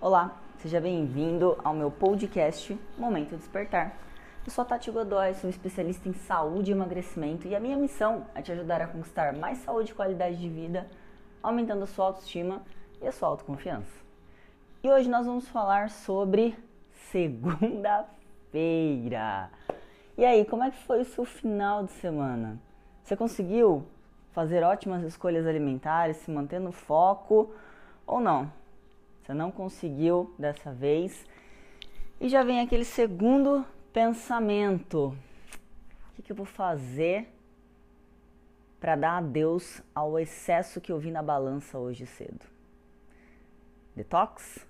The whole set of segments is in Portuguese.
Olá, seja bem-vindo ao meu podcast Momento Despertar. Eu sou a Tati Godoy, sou especialista em saúde e emagrecimento e a minha missão é te ajudar a conquistar mais saúde e qualidade de vida, aumentando a sua autoestima e a sua autoconfiança. E hoje nós vamos falar sobre segunda-feira. E aí, como é que foi o seu final de semana? Você conseguiu fazer ótimas escolhas alimentares, se manter no foco ou não? Você não conseguiu dessa vez. E já vem aquele segundo pensamento: o que, que eu vou fazer para dar adeus ao excesso que eu vi na balança hoje cedo? Detox?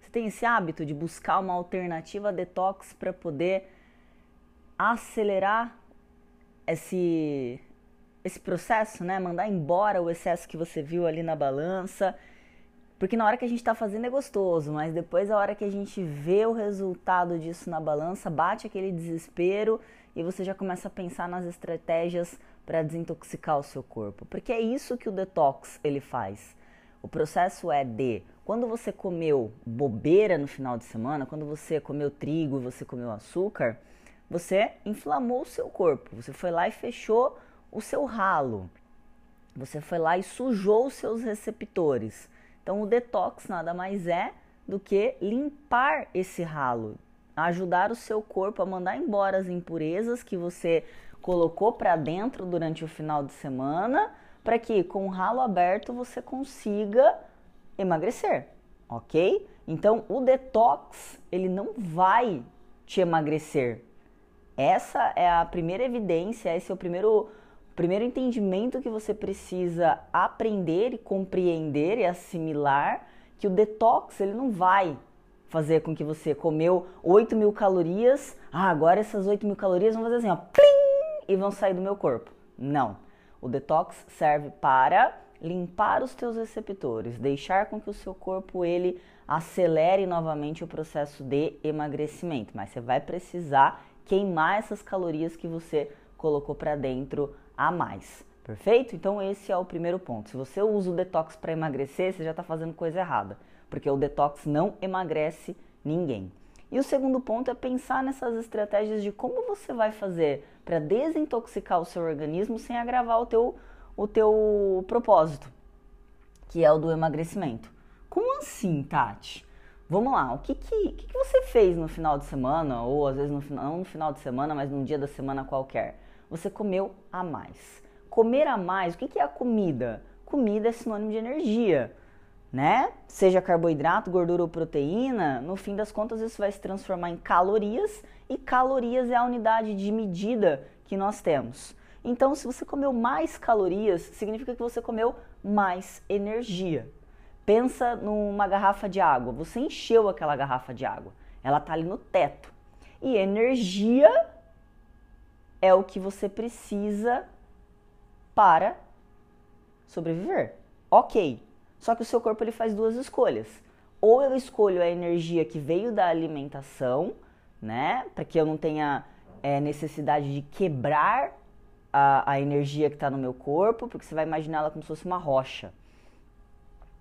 Você tem esse hábito de buscar uma alternativa detox para poder acelerar esse esse processo, né? Mandar embora o excesso que você viu ali na balança porque na hora que a gente está fazendo é gostoso, mas depois a hora que a gente vê o resultado disso na balança, bate aquele desespero e você já começa a pensar nas estratégias para desintoxicar o seu corpo. Porque é isso que o detox ele faz. O processo é de quando você comeu bobeira no final de semana, quando você comeu trigo, você comeu açúcar, você inflamou o seu corpo. Você foi lá e fechou o seu ralo. Você foi lá e sujou os seus receptores. Então, o detox nada mais é do que limpar esse ralo, ajudar o seu corpo a mandar embora as impurezas que você colocou para dentro durante o final de semana, para que com o ralo aberto você consiga emagrecer, ok? Então, o detox ele não vai te emagrecer. Essa é a primeira evidência, esse é o primeiro primeiro entendimento que você precisa aprender e compreender e assimilar que o detox ele não vai fazer com que você comeu 8 mil calorias, ah, agora essas 8 mil calorias vão fazer assim, ó, plim, e vão sair do meu corpo. Não. O detox serve para limpar os teus receptores, deixar com que o seu corpo ele acelere novamente o processo de emagrecimento, mas você vai precisar queimar essas calorias que você colocou para dentro a mais. Perfeito? Então esse é o primeiro ponto. Se você usa o detox para emagrecer, você já está fazendo coisa errada, porque o detox não emagrece ninguém. E o segundo ponto é pensar nessas estratégias de como você vai fazer para desintoxicar o seu organismo sem agravar o teu, o teu propósito, que é o do emagrecimento. Como assim, Tati? Vamos lá, o que, que, que, você fez no final de semana, ou às vezes no, não no final de semana, mas num dia da semana qualquer? Você comeu a mais. Comer a mais, o que é a comida? Comida é sinônimo de energia, né? Seja carboidrato, gordura ou proteína, no fim das contas isso vai se transformar em calorias e calorias é a unidade de medida que nós temos. Então, se você comeu mais calorias, significa que você comeu mais energia. Pensa numa garrafa de água. Você encheu aquela garrafa de água. Ela está ali no teto. E energia é o que você precisa para sobreviver. Ok. Só que o seu corpo ele faz duas escolhas. Ou eu escolho a energia que veio da alimentação, né? Para que eu não tenha é, necessidade de quebrar a, a energia que está no meu corpo, porque você vai imaginar ela como se fosse uma rocha.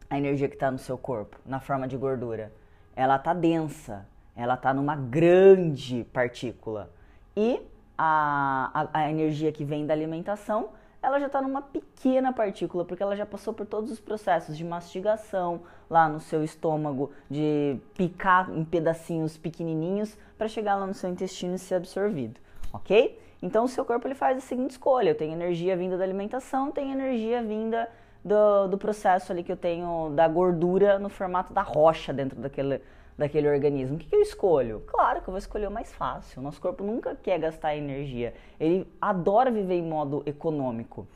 A energia que está no seu corpo, na forma de gordura. Ela está densa, ela está numa grande partícula. E a, a, a energia que vem da alimentação, ela já está numa pequena partícula, porque ela já passou por todos os processos de mastigação lá no seu estômago, de picar em pedacinhos pequenininhos para chegar lá no seu intestino e ser absorvido, ok? Então o seu corpo ele faz a seguinte escolha: eu tenho energia vinda da alimentação, tenho energia vinda do, do processo ali que eu tenho da gordura no formato da rocha dentro daquele, daquele organismo. O que, que eu escolho? Claro que eu vou escolher o mais fácil. Nosso corpo nunca quer gastar energia. Ele adora viver em modo econômico.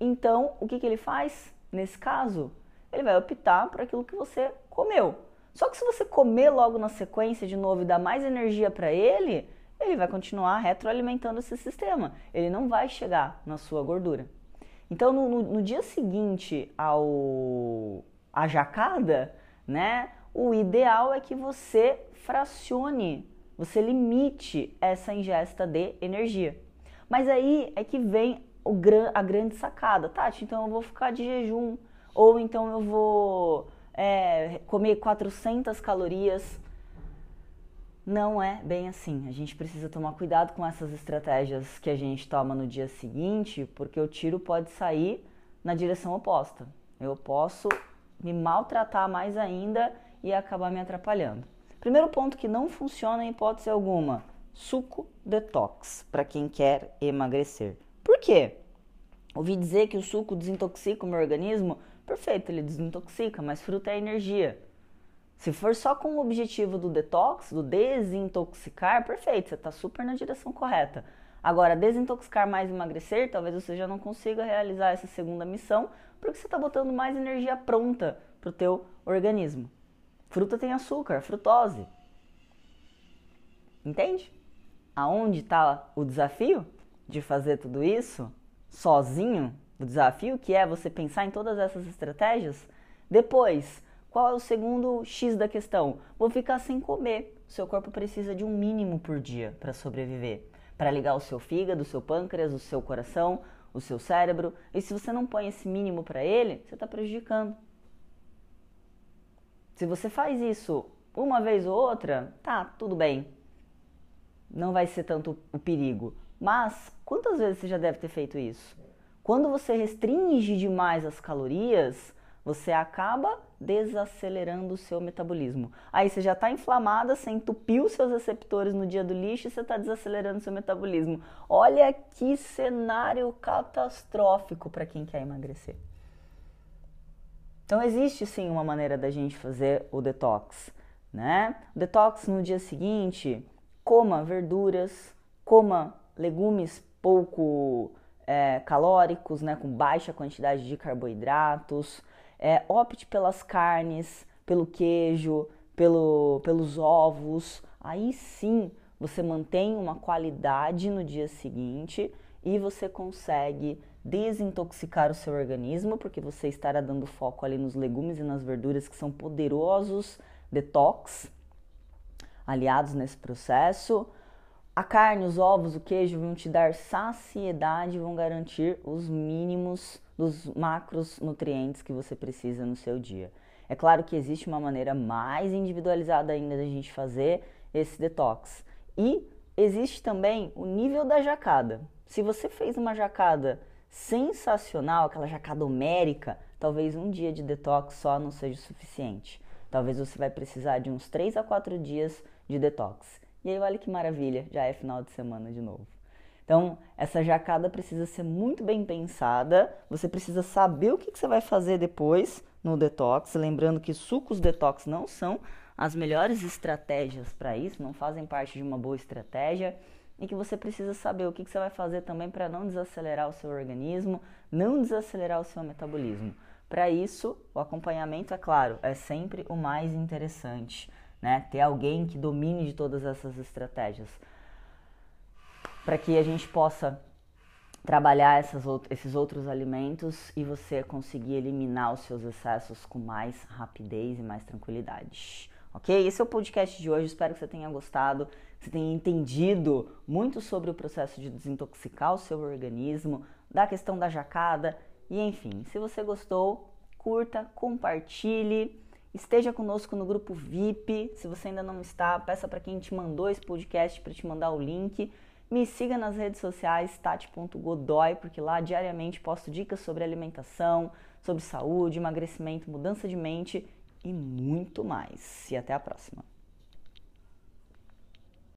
Então, o que, que ele faz? Nesse caso, ele vai optar por aquilo que você comeu. Só que se você comer logo na sequência de novo e dar mais energia para ele, ele vai continuar retroalimentando esse sistema. Ele não vai chegar na sua gordura. Então, no, no, no dia seguinte ao a jacada, né? O ideal é que você fracione, você limite essa ingesta de energia. Mas aí é que vem o, a grande sacada, Tati. Então eu vou ficar de jejum, ou então eu vou é, comer 400 calorias. Não é bem assim. A gente precisa tomar cuidado com essas estratégias que a gente toma no dia seguinte, porque o tiro pode sair na direção oposta. Eu posso me maltratar mais ainda e acabar me atrapalhando. Primeiro ponto que não funciona em hipótese alguma: suco detox para quem quer emagrecer. Por quê? Ouvi dizer que o suco desintoxica o meu organismo. Perfeito, ele desintoxica, mas fruta é energia. Se for só com o objetivo do detox, do desintoxicar, perfeito, você está super na direção correta. Agora, desintoxicar mais emagrecer, talvez você já não consiga realizar essa segunda missão, porque você está botando mais energia pronta para o teu organismo. Fruta tem açúcar, frutose. Entende? Aonde está o desafio de fazer tudo isso sozinho? O desafio que é você pensar em todas essas estratégias. Depois, qual é o segundo X da questão? Vou ficar sem comer. Seu corpo precisa de um mínimo por dia para sobreviver, para ligar o seu fígado, o seu pâncreas, o seu coração, o seu cérebro. E se você não põe esse mínimo para ele, você está prejudicando. Se você faz isso uma vez ou outra, tá, tudo bem. Não vai ser tanto o perigo. Mas quantas vezes você já deve ter feito isso? Quando você restringe demais as calorias, você acaba desacelerando o seu metabolismo. Aí você já está inflamada, você entupiu seus receptores no dia do lixo e você está desacelerando o seu metabolismo. Olha que cenário catastrófico para quem quer emagrecer. Então existe sim uma maneira da gente fazer o detox, né? O detox no dia seguinte, coma verduras, coma legumes pouco é, calóricos, né, com baixa quantidade de carboidratos, é, opte pelas carnes, pelo queijo, pelo, pelos ovos. Aí sim você mantém uma qualidade no dia seguinte e você consegue desintoxicar o seu organismo, porque você estará dando foco ali nos legumes e nas verduras que são poderosos detox, aliados nesse processo. A carne, os ovos, o queijo vão te dar saciedade, vão garantir os mínimos dos macros nutrientes que você precisa no seu dia. É claro que existe uma maneira mais individualizada ainda da gente fazer esse detox. E existe também o nível da jacada. Se você fez uma jacada sensacional, aquela jacada homérica, talvez um dia de detox só não seja o suficiente. Talvez você vai precisar de uns 3 a 4 dias de detox. E aí, olha que maravilha, já é final de semana de novo. Então, essa jacada precisa ser muito bem pensada. Você precisa saber o que, que você vai fazer depois no detox. Lembrando que sucos detox não são as melhores estratégias para isso, não fazem parte de uma boa estratégia. E que você precisa saber o que, que você vai fazer também para não desacelerar o seu organismo, não desacelerar o seu metabolismo. Para isso, o acompanhamento, é claro, é sempre o mais interessante. Né? Ter alguém que domine de todas essas estratégias para que a gente possa trabalhar essas, esses outros alimentos e você conseguir eliminar os seus excessos com mais rapidez e mais tranquilidade. Ok? Esse é o podcast de hoje. Espero que você tenha gostado, que você tenha entendido muito sobre o processo de desintoxicar o seu organismo, da questão da jacada e enfim. Se você gostou, curta, compartilhe. Esteja conosco no grupo VIP. Se você ainda não está, peça para quem te mandou esse podcast para te mandar o link. Me siga nas redes sociais tati.godoy, porque lá diariamente posto dicas sobre alimentação, sobre saúde, emagrecimento, mudança de mente e muito mais. E até a próxima.